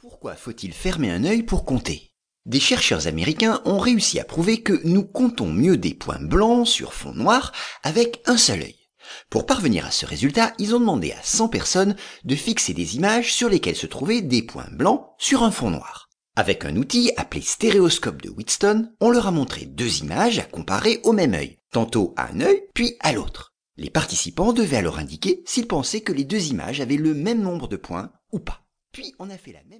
Pourquoi faut-il fermer un œil pour compter? Des chercheurs américains ont réussi à prouver que nous comptons mieux des points blancs sur fond noir avec un seul œil. Pour parvenir à ce résultat, ils ont demandé à 100 personnes de fixer des images sur lesquelles se trouvaient des points blancs sur un fond noir. Avec un outil appelé stéréoscope de Wheatstone, on leur a montré deux images à comparer au même œil, tantôt à un œil puis à l'autre. Les participants devaient alors indiquer s'ils pensaient que les deux images avaient le même nombre de points ou pas. Puis on a fait la même